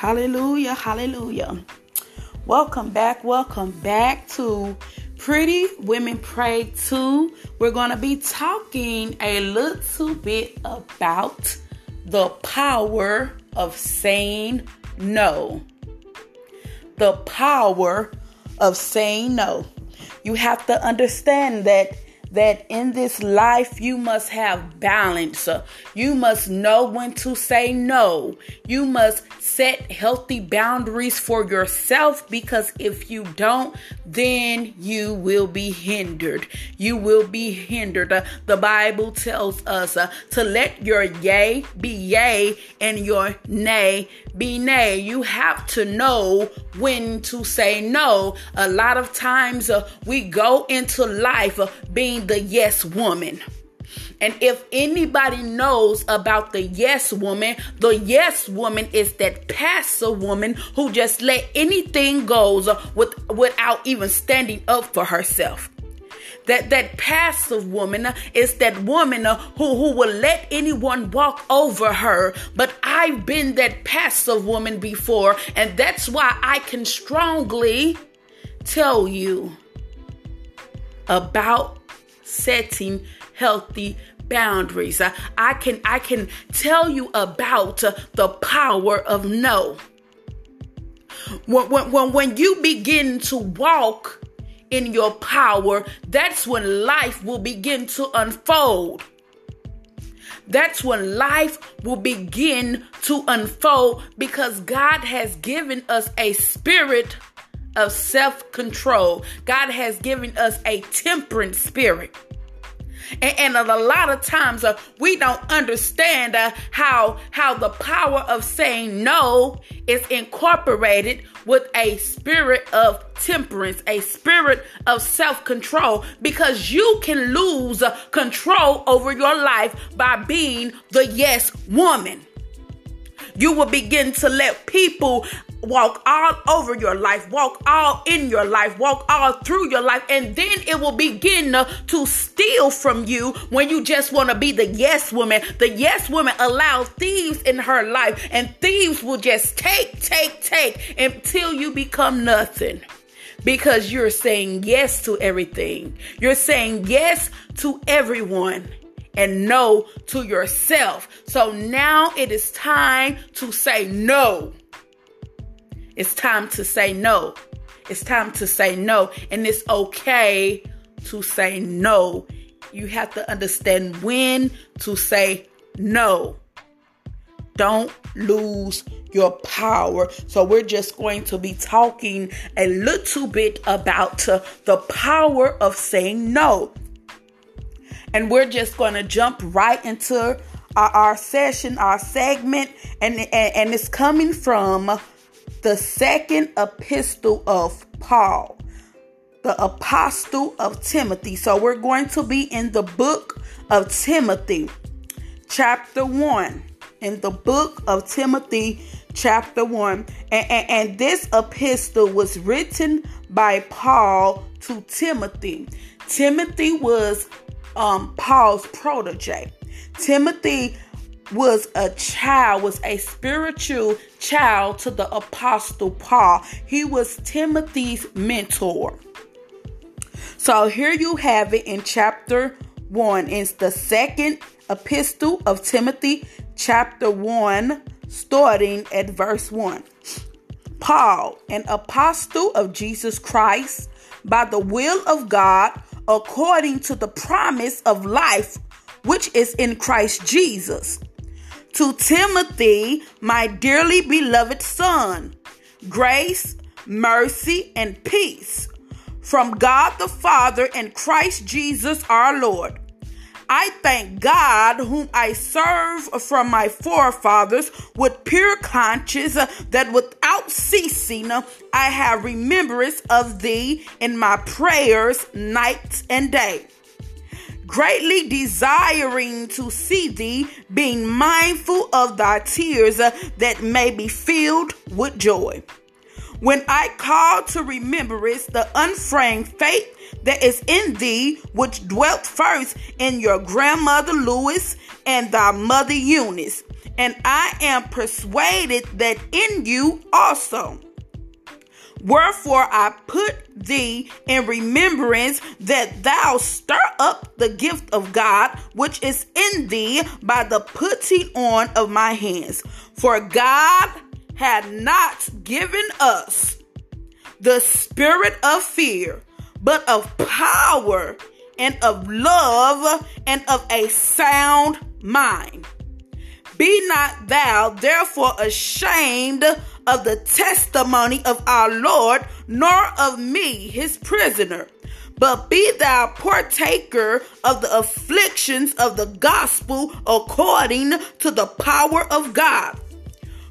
Hallelujah, hallelujah. Welcome back, welcome back to Pretty Women Pray 2. We're going to be talking a little bit about the power of saying no. The power of saying no. You have to understand that that in this life you must have balance. You must know when to say no. You must set healthy boundaries for yourself because if you don't, then you will be hindered. You will be hindered. The Bible tells us to let your yea be yea and your nay be nay. You have to know when to say no. A lot of times uh, we go into life uh, being the yes woman. And if anybody knows about the yes woman, the yes woman is that passive woman who just let anything goes with, without even standing up for herself. That that passive woman is that woman who, who will let anyone walk over her. But I've been that passive woman before, and that's why I can strongly tell you about setting healthy boundaries. I, can I can tell you about uh, the power of no. When, when, when you begin to walk in your power, that's when life will begin to unfold. That's when life will begin to unfold because God has given us a spirit of self control. God has given us a temperance spirit. And, and a lot of times uh, we don't understand uh, how how the power of saying no is incorporated with a spirit of temperance, a spirit of self-control because you can lose uh, control over your life by being the yes woman. You will begin to let people walk all over your life, walk all in your life, walk all through your life, and then it will begin to steal from you when you just want to be the yes woman. The yes woman allows thieves in her life, and thieves will just take, take, take until you become nothing. Because you're saying yes to everything. You're saying yes to everyone and no to yourself. So now it is time to say no. It's time to say no. It's time to say no. And it's okay to say no. You have to understand when to say no. Don't lose your power. So, we're just going to be talking a little bit about uh, the power of saying no. And we're just going to jump right into our, our session, our segment, and, and, and it's coming from the second epistle of Paul, the apostle of Timothy. So we're going to be in the book of Timothy, chapter 1. In the book of Timothy, chapter 1. And, and, and this epistle was written by Paul to Timothy. Timothy was um, Paul's protege. Timothy was a child, was a spiritual child to the apostle Paul. He was Timothy's mentor. So here you have it in chapter 1. It's the second epistle of Timothy, chapter 1, starting at verse 1. Paul, an apostle of Jesus Christ, by the will of God, according to the promise of life which is in Christ Jesus to Timothy, my dearly beloved son, grace, mercy, and peace from God the Father and Christ Jesus our Lord. I thank God, whom I serve from my forefathers with pure conscience, that without ceasing I have remembrance of thee in my prayers night and day greatly desiring to see thee, being mindful of thy tears uh, that may be filled with joy. When I call to remembrance the unframed faith that is in thee, which dwelt first in your grandmother Lois and thy mother Eunice, and I am persuaded that in you also. Wherefore I put thee in remembrance that thou stir up the gift of God which is in thee by the putting on of my hands. For God had not given us the spirit of fear, but of power and of love and of a sound mind. Be not thou therefore ashamed of the testimony of our Lord, nor of me, his prisoner. But be thou partaker of the afflictions of the gospel according to the power of God,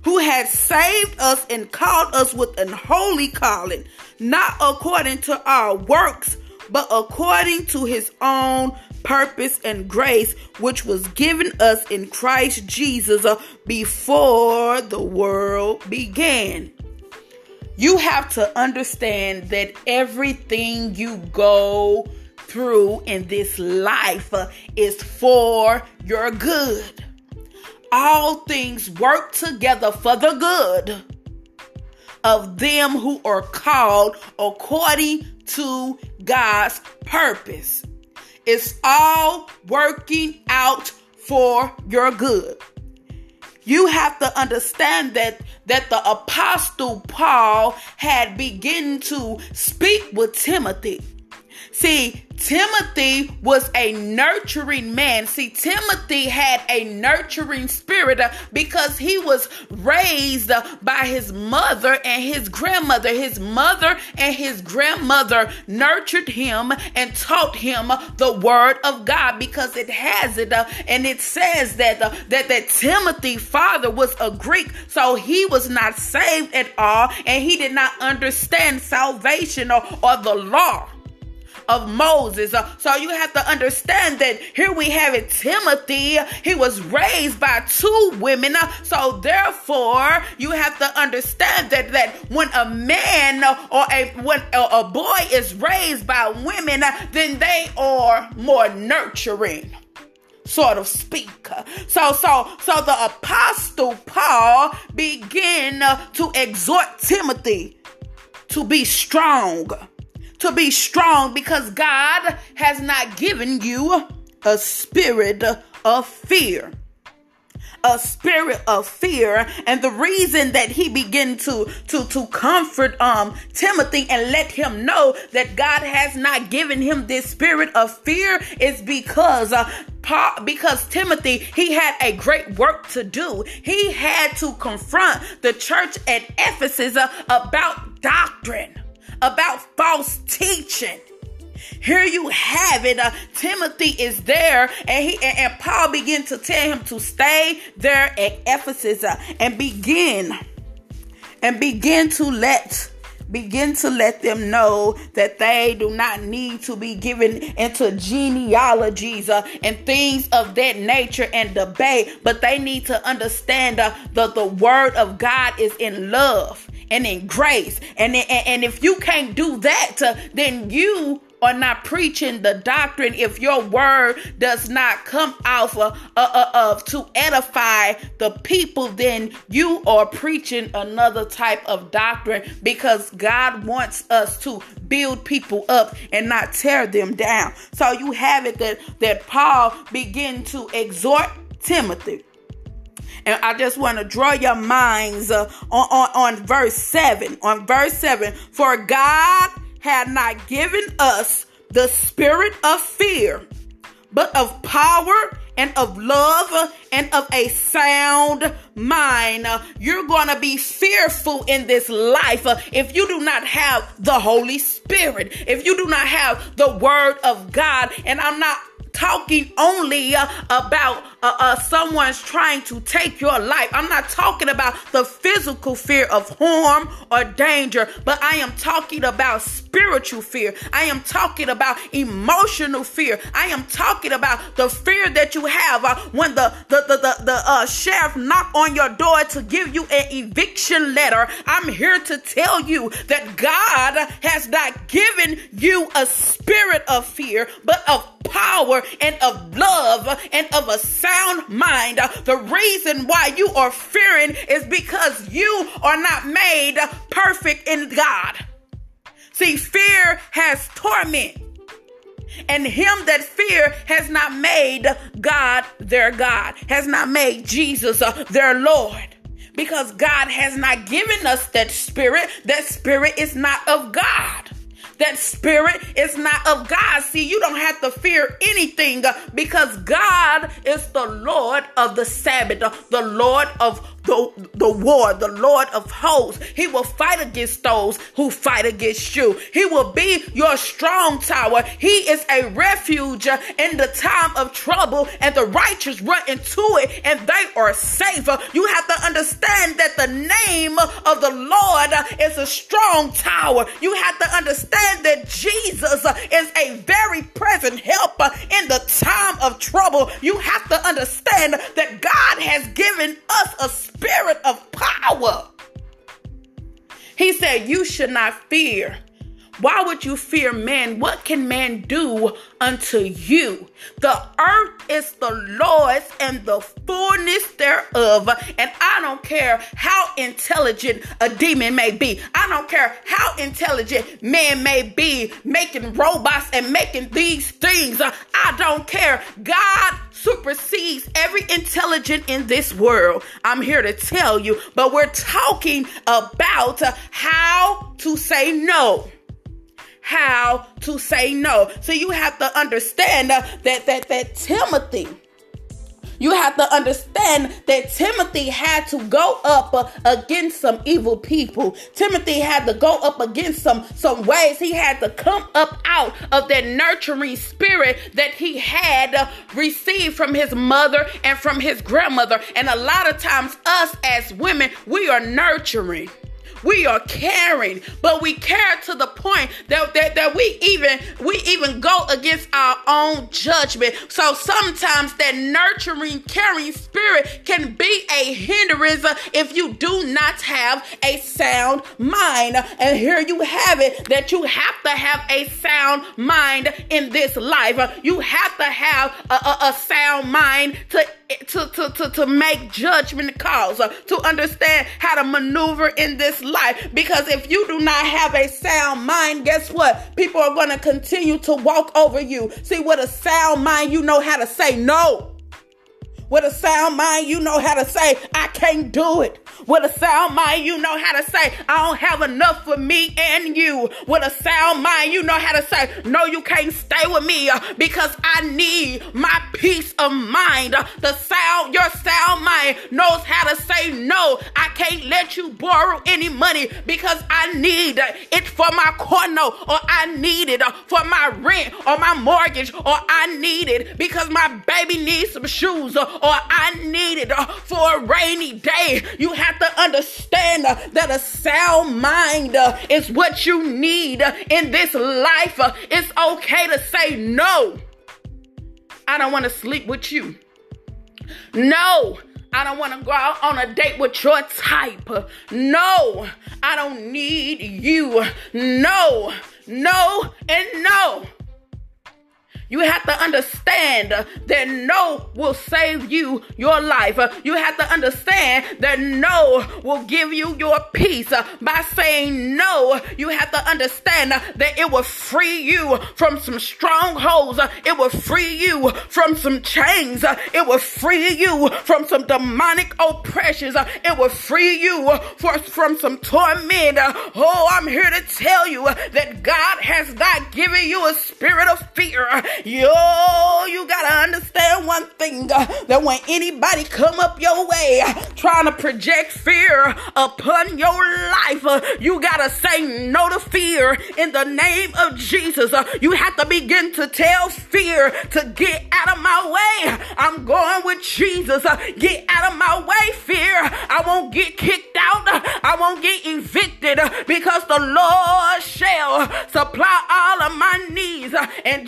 who has saved us and called us with an holy calling, not according to our works, but according to his own purpose, and grace which was given us in Christ Jesus uh, before the world began. You have to understand that everything you go through in this life uh, is for your good. All things work together for the good of them who are called according to God's purpose. It's all working out for your good. You have to understand that that the apostle Paul had begun to speak with Timothy. See, Timothy was a nurturing man. See, Timothy had a nurturing spirit uh, because he was raised uh, by his mother and his grandmother. His mother and his grandmother nurtured him and taught him the word of God because it has it uh, and it says that that that Timothy father was a Greek, so he was not saved at all and he did not understand salvation or, or the law of Moses. Uh, so you have to understand that here we have it Timothy, he was raised by two women. Uh, so therefore, you have to understand that that when a man or a when a, boy is raised by women, uh, then they are more nurturing sort of speak. So, so, so the apostle Paul began to exhort Timothy to be strong to be strong because God has not given you a spirit of fear. A spirit of fear. And the reason that he began to to to comfort um timothy and let him know that god has not given him this spirit of fear is because uh, because Timothy, he had a great work to do. He had to confront the church at Ephesus uh, about doctrine about false teaching. Here you have it. Uh, Timothy is there, and he and, and, Paul begin to tell him to stay there at Ephesus uh, and begin and begin to let begin to let them know that they do not need to be given into genealogies uh, and things of that nature and debate, but they need to understand uh, that the word of God is in love and in grace. And, and, and if you can't do that, uh, then you are not preaching the doctrine if your word does not come out of, uh, of to edify the people then you are preaching another type of doctrine because god wants us to build people up and not tear them down so you have it that that paul began to exhort timothy and I just want to draw your minds uh, on, on, on verse 7. On verse 7, for God had not given us the spirit of fear, but of power and of love and of a sound mind. You're going to be fearful in this life if you do not have the Holy Spirit, if you do not have the Word of God. And I'm not talking only uh, about uh, uh, someone's trying to take your life. I'm not talking about the physical fear of harm or danger, but I am talking about spiritual fear. I am talking about emotional fear. I am talking about the fear that you have uh, when the the the the, the uh, sheriff knock on your door to give you an eviction letter. I'm here to tell you that God has not given you a spirit of fear, but of power and of love and of a sound mind. The reason why you are fearing is because you are not made perfect in God. See, fear has torment. And him that fear has not made God their God, has not made Jesus uh, their Lord. Because God has not given us that spirit. That spirit is not of God. That spirit is not of God. See, you don't have to fear anything uh, because God is the Lord of the Sabbath, uh, the Lord of the, the war, the Lord of hosts. He will fight against those who fight against you. He will be your strong tower. He is a refuge in the time of trouble, and the righteous run into it and they are safe. You have to understand that the name of the Lord is a strong tower. You have to understand that Jesus is a very present helper in the time of trouble. You have to understand that God has given us a spirit of power. He said, You should not fear. Why would you fear man? What can man do unto you? The earth is the Lord's and the fullness thereof. And I don't care how intelligent a demon may be. I don't care how intelligent man may be making robots and making these things. I don't care. God supersedes every intelligent in this world. I'm here to tell you, but we're talking about how to say no how to say no. So you have to understand uh, that that that Timothy you have to understand that Timothy had to go up uh, against some evil people. Timothy had to go up against some some ways. He had to come up out of that nurturing spirit that he had uh, received from his mother and from his grandmother. And a lot of times us as women, we are nurturing. We are caring, but we care to the point that, that, that we even we even go against our own judgment. So sometimes that nurturing, caring spirit can be a hindrance if you do not have a sound mind. And here you have it that you have to have a sound mind in this life. You have to have a, a, a sound mind to to, to, to, to make judgment calls, uh, to understand how to maneuver in this life. Because if you do not have a sound mind, guess what? People are going to continue to walk over you. See, with a sound mind, you know how to say no. With a sound mind, you know how to say, I can't do it. With a sound mind, you know how to say, I don't have enough for me and you. With a sound mind, you know how to say, No, you can't stay with me uh, because I need my peace of mind. The sound, your sound mind knows how to say, No, I can't let you borrow any money because I need it for my corner or I need it for my rent or my mortgage or I need it because my baby needs some shoes or I need it uh, for a rainy day. You have to understand that a sound mind is what you need in this life. It's okay to say no. I don't want to sleep with you. No, I don't want to go out on a date with your type. No, I don't need you. No, no, and no. You have to understand that no will save you your life. You have to understand that no will give you your peace. By saying no, you have to understand that it will free you from some strongholds. It will free you from some chains. It will free you from some demonic oppressions. It will free you from some torment. Oh, I'm here to tell you that God has not given you a spirit of fear. Yo, you gotta understand one thing uh, that when anybody come up your way trying to project fear upon your life, uh, you gotta say no to fear in the name of Jesus. Uh, you have to begin to tell fear to get out of my way. I'm going with Jesus. Get out of my way, fear. I won't get kicked out. I won't get evicted because the Lord shall supply all of my needs and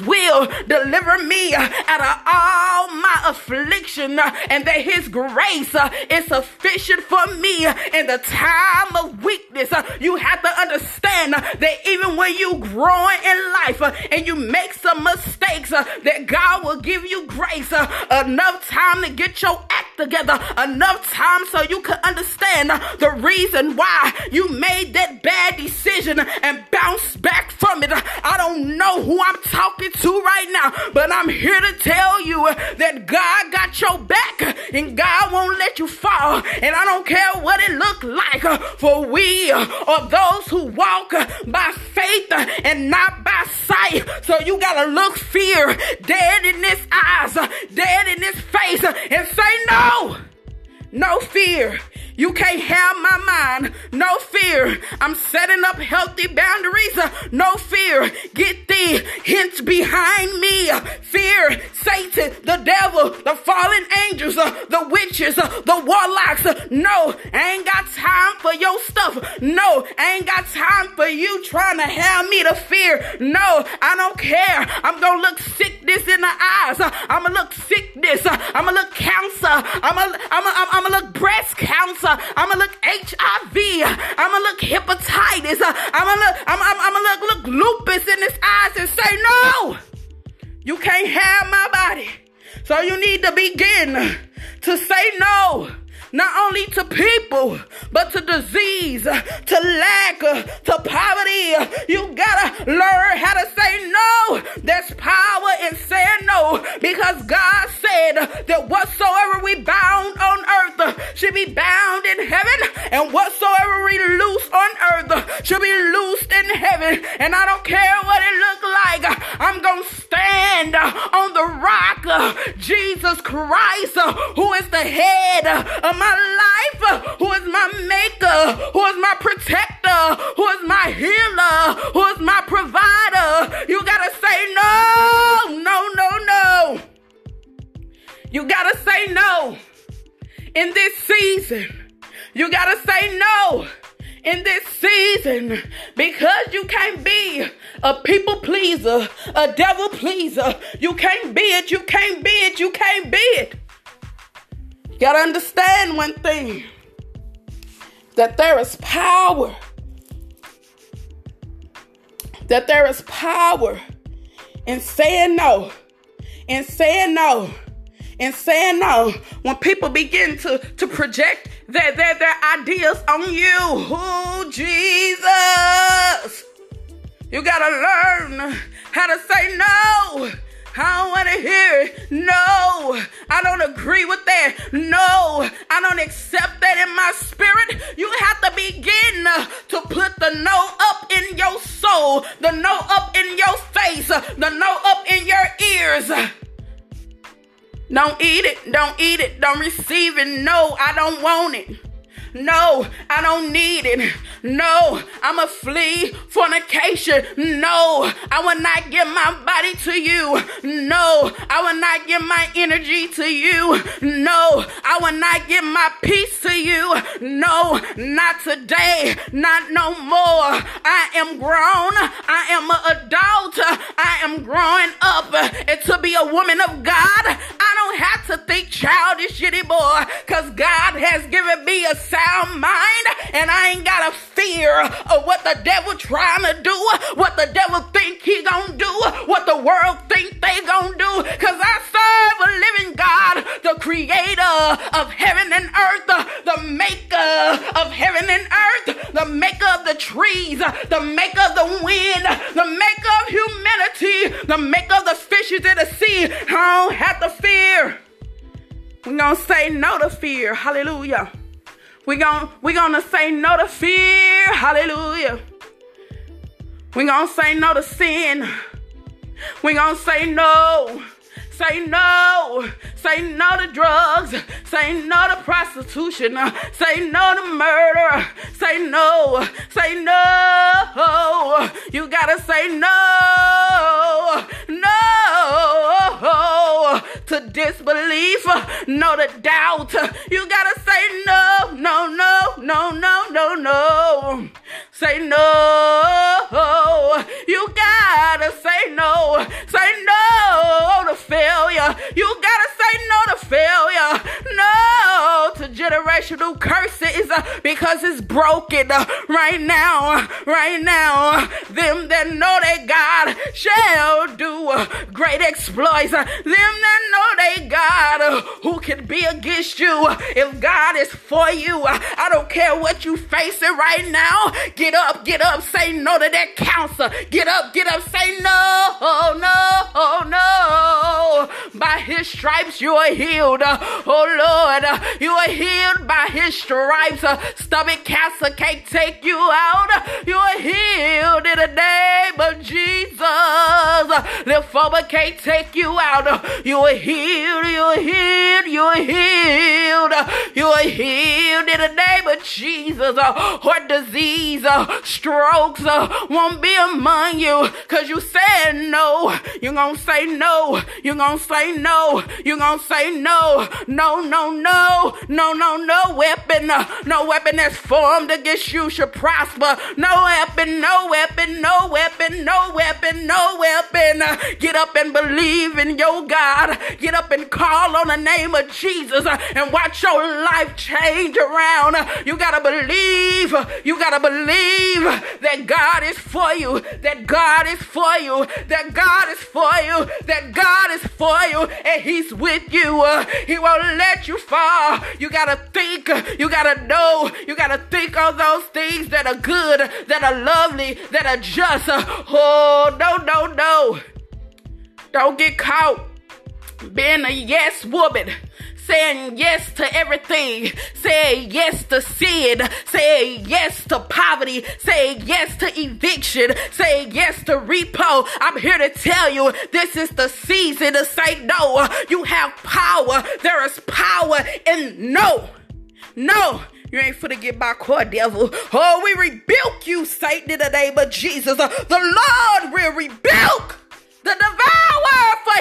Will deliver me out of all my affliction and that his grace is sufficient for me in the time of weakness. You have to understand that even when you growing in life and you make some mistakes, that God will give you grace enough time to get your act together, enough time so you can understand the reason why you made that bad decision and bounce back from it. I don't know who I'm talking to right now, but I'm here to tell you that God got your back and God won't let you fall. And I don't care what it look like, for we are those who walk by faith and not by sight. So you gotta look fear dead in his eyes, dead in his face, and say no. No fear. You can't have my mind. No fear. I'm setting up healthy boundaries. Uh, no fear. Get thee hints behind me. Uh, fear, Satan, the devil, the fallen angels, uh, the witches, the warlocks. No, I ain't got time for your stuff. No, I ain't got time for you trying to have me to fear. No, I don't care. I'm gonna look sickness in the eyes. I'm gonna look sickness. I'm gonna look cancer. I'm gonna, I'm gonna, I'm gonna look breast cancer. Uh, I'm gonna look HIV. I'm gonna look hepatitis. Uh, I'm gonna look, I'm, I'm, I'm gonna look, look lupus in his eyes and say, no, you can't have my body. So you need to begin to say no not only to people, but to disease, to lack, to poverty. You gotta learn how to say no. There's power in saying no because God said that whatsoever we bound on earth should be bound in heaven, and whatsoever we loose on earth should be loosed in heaven. And I don't care what it looks like, I'm gonna stand on the rock, Jesus Christ, who is the head of my life, who is my maker, who is my protector, who is my healer, who is my provider. You gotta say no, no, no, no. You gotta say no in this season. You gotta say no in this season because you can't be a people pleaser, a devil pleaser. You can't be it, you can't be it, you can't be it. You gotta understand one thing that there is power. That there is power in saying no. In saying no. In saying no. When people begin to, to project their, their, their ideas on you. Oh, Jesus. You gotta learn how to say no. I don't want to hear it. No, I don't agree with that. No, I don't accept that in my spirit. You have to begin uh, to put the no up in your soul, the no up in your face, uh, the no up in your ears. Don't eat it. Don't eat it. Don't receive it. No, I don't want it. No, I don't need it. No, I'm a flee fornication. No, I will not give my body to you. No, I will not give my energy to you. No, I will not give my peace to you. No, not today. Not no more. I am grown. I am an adult. I am growing up. And to be a woman of God, I don't have to think childish anymore because God has given me a sound mind and I ain't got a fear of what the devil trying to do, what the devil think he gonna do, what the world think they gonna do cause I serve a living God, the creator of heaven and earth, the maker of heaven and earth, the maker of the trees, the maker of the wind, the maker of humanity, the maker of the fishes in the sea. I don't have to fear. We're gonna say no to fear. Hallelujah. We're gonna, we gonna say no to fear. Hallelujah. We're gonna say no to sin. We're gonna say no. Say no. Say no to drugs. Say no to prostitution. Say no to murder. Say no. Say no. You gotta say no. No to disbelief. No to doubt. You gotta say no. No, no, no, no, no, no. Say no. You gotta say no. Say no to failure. You gotta say no to failure. No to generational curses uh, because it's broken uh, right now. Right now. Them that know that God shall do uh, great exploits. Them that know they God uh, who can be against you. If God is for you, uh, I don't care what you facing right now. Get up, get up, say no to that counselor. Get up, get up, say no, no, no. By his stripes you are healed. Uh, oh Lord, you are healed by his stripes. Stomach cancer can't take you out. You are healed in the name of Jesus. Lymphoma can't take you out. You are healed, you are healed, you are healed. You are healed in the name of Jesus. Heart disease, strokes won't be among you because you said no. You're going to say no. You're going to say no. You're going to say no. No, no, no. No, no, no weapon. No weapon that's formed against you should prosper. No weapon, no weapon, no weapon, no weapon, no weapon. Get up and believe in your God. Get up and call on the name of Jesus and watch your life change around. You got to believe. You got to believe that God is for you. That God is for you. That God is for you. That God is for you. And He's with you. He won't let you fall. You got to think. You got to know. You got to think on those things that are good, that are lovely, that are just. Oh, no, no, no. Don't get caught being a yes woman saying yes to everything, saying yes to sin, saying yes to poverty, saying yes to eviction, saying yes to repo. I'm here to tell you this is the season to say no. You have power. There is power in no. No. You ain't finna get by court, devil. Oh, we rebuke you, Satan, in the name of Jesus. The Lord will rebuke the devourer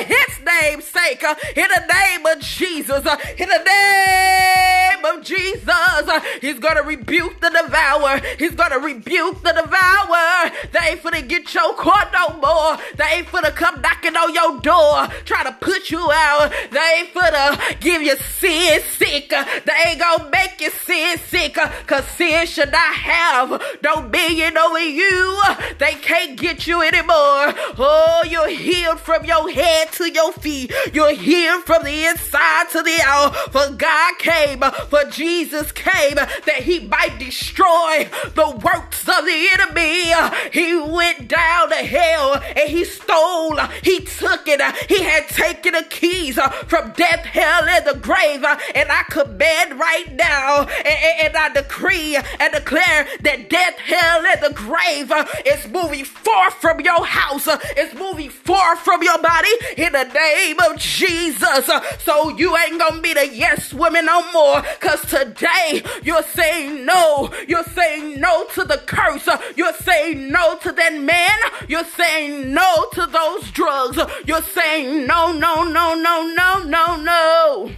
his name's sake. Uh, in the name of Jesus. Uh, in the name of Jesus. Uh, he's gonna rebuke the devourer. He's gonna rebuke the devourer. They ain't finna get your court no more. They ain't finna come knocking on your door, trying to put you out. They ain't finna give you sin sick. They ain't gonna make you sin sick. Cause sin should not have dominion over you. They can't get you anymore. Oh, you're healed from your head to your You're healed from the inside to the out. For God came, for Jesus came, that he might destroy the works of the enemy. He went down to hell and he stole, he took it. He had taken the keys from death, hell, and the grave. And I command right now, and, I decree and declare that death, hell, and the grave is moving forth from your house. It's moving far from your body in the name of Jesus. So you ain't gonna be the yes woman no more. Cause today you're saying no. You're saying no to the curse. You're saying no to that man. You're saying no to those drugs. You're saying no, no, no, no, no, no, no.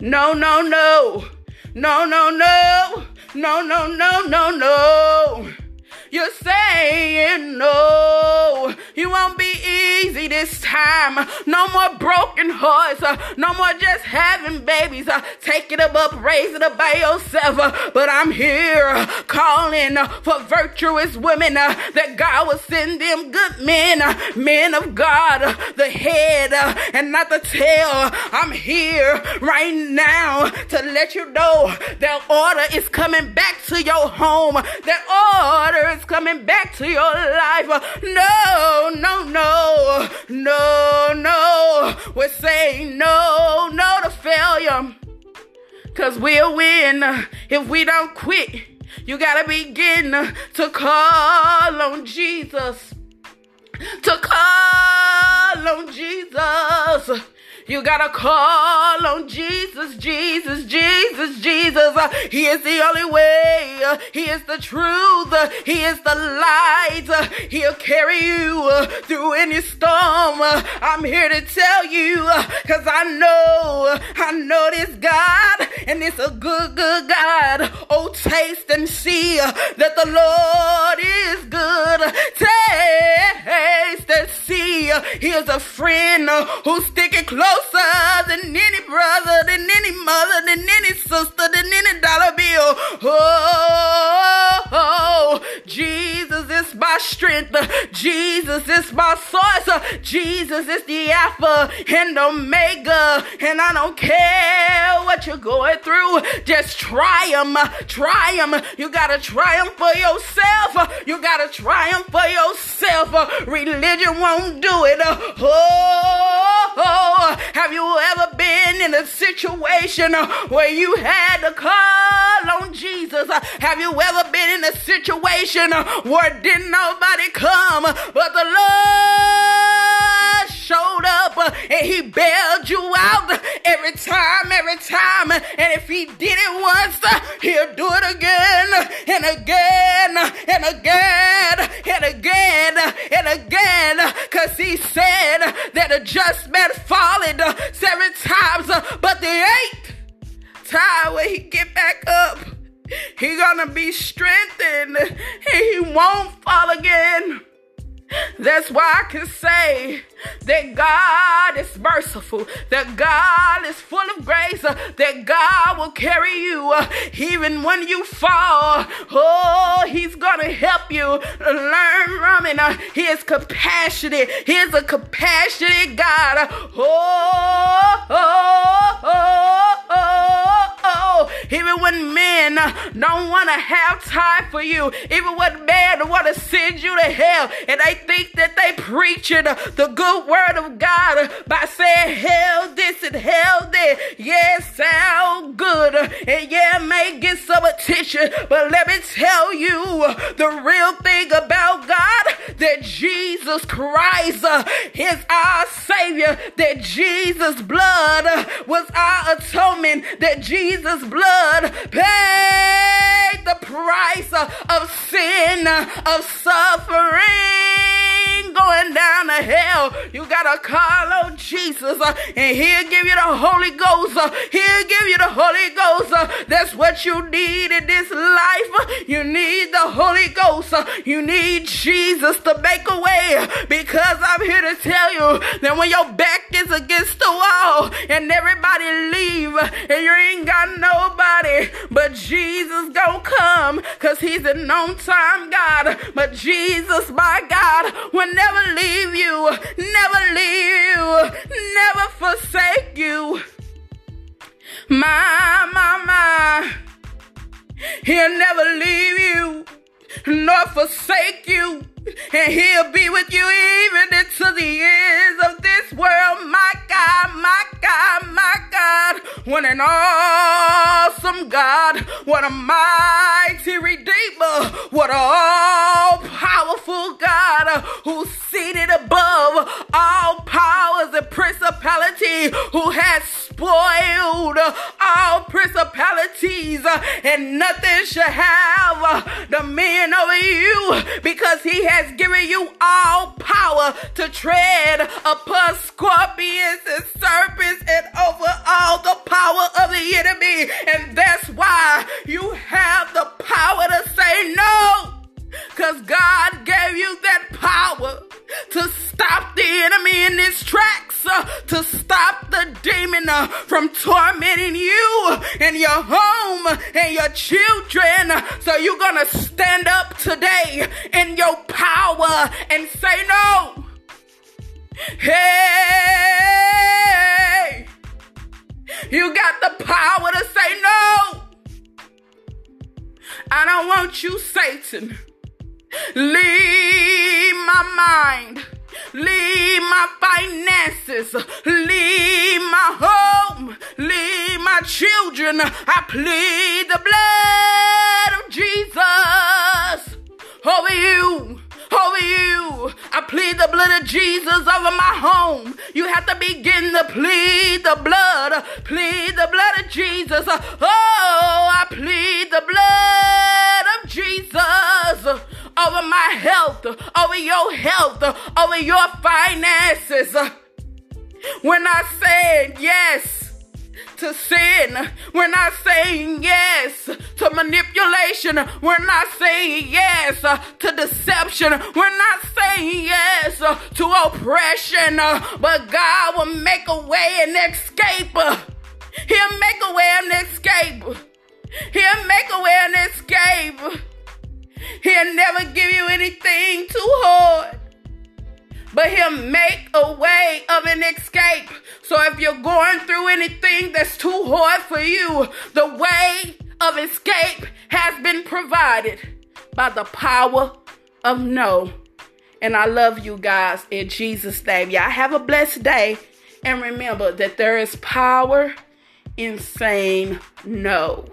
No, no, no. No, no, no. No, no, no, no, no. You're saying no. You won't be easy this time. No more broken hearts. No more just having babies. Uh, taking them up, raising them by yourself. But I'm here calling for virtuous women that God will send them good men, men of God, the head and not the tail. I'm here right now to let you know that order is coming back to your home. That order is coming back to your life. No, no, no, no, no. We're saying no, no to failure. Cause we'll win if we don't quit. You gotta begin to call on Jesus. To call on Jesus. You gotta call on Jesus, Jesus, Jesus, Jesus. He is the only way. He is the truth. He is the light. He'll carry you through any storm. I'm here to tell you, cause I know, I know this God, and it's a good, good God. Oh, taste and see that the Lord is good. Taste and see. He is a friend uh, who's sticking closer than any brother, than any mother, than any sister, than any dollar bill. Oh, Oh, oh, Jesus is my strength. Jesus is my source. Jesus is the Alpha and Omega. And I don't care what you're going through. Just triumph. Triumph. You gotta triumph for yourself. You gotta triumph for yourself. Religion won't do it. Oh, oh, have you ever been in a situation where you had to call on Jesus? Have you ever been in a situation where didn't nobody come but the Lord showed up and he bailed you out every time, every time. And if he did it once, he'll do it again and again and again and again and again. Cause he said that a just man fallen seven times, but the eighth time when he get back up, he gonna be strengthened he won't fall again. That's why I can say that God is merciful, that God is full of grace, that God will carry you uh, even when you fall. Oh, He's gonna help you learn from it. Uh, he is compassionate. He is a compassionate God. Oh, oh, oh, oh, oh. Even when men don't want to have time for you, even when men want to send you to hell, and they think that they preaching the good word of God by saying hell this and hell that. Yeah, sound good. And yeah, may get some attention. But let me tell you the real thing about God that Jesus Christ uh, is our Savior, that Jesus' blood was our atonement, that Jesus' blood paid the price of sin, of suffering going down to hell, you gotta call on Jesus, uh, and He'll give you the Holy Ghost. Uh, he'll give you the Holy Ghost. Uh, that's what you need in this life. You need the Holy Ghost. Uh, you need Jesus to make a way. Because I'm here to tell you that when your back is against the wall and everybody leave and you ain't got nobody, but Jesus gonna come because He's an on time God. But Jesus, my God, when never leave you, never leave you, never forsake you. My, my, my. He'll never leave you nor forsake you. And he'll be with you even into the ends of this world. My God, my God, my God. What an awesome God. What a mighty redeemer. What an all powerful God who's seated above all powers and principality, who has spoiled all principalities, and nothing shall have dominion over you because he has given you all power to tread upon scorpions and serpents and over all the power of the enemy. And that's why you have the power to say no. Because God gave you that power to stop the enemy in his tracks, uh, to stop the demon uh, from tormenting you and your home and your children. So you're to stand up today in your power and say no. Hey, you got the power to say no. I don't want you, Satan Leave my mind. Leave my finances. Leave my home. Leave my children. I plead the blood of Jesus over you over you. I plead the blood of Jesus over my home. You have to begin to plead the blood. Plead the blood of Jesus. Oh, I plead the blood of Jesus over my health, over your health, over your finances. When I said yes to sin. We're not saying yes to manipulation. We're not saying yes to deception. We're not saying yes to oppression. But God will make a way and escape. He'll make a way and escape. He'll make a way and escape. He'll never give you anything too hard but he'll make a way of an escape. So if you're going through anything that's too hard for you, the way of escape has been provided by the power of no. And I love you guys in Jesus' name. Y'all have a blessed day. And remember that there is power in saying no.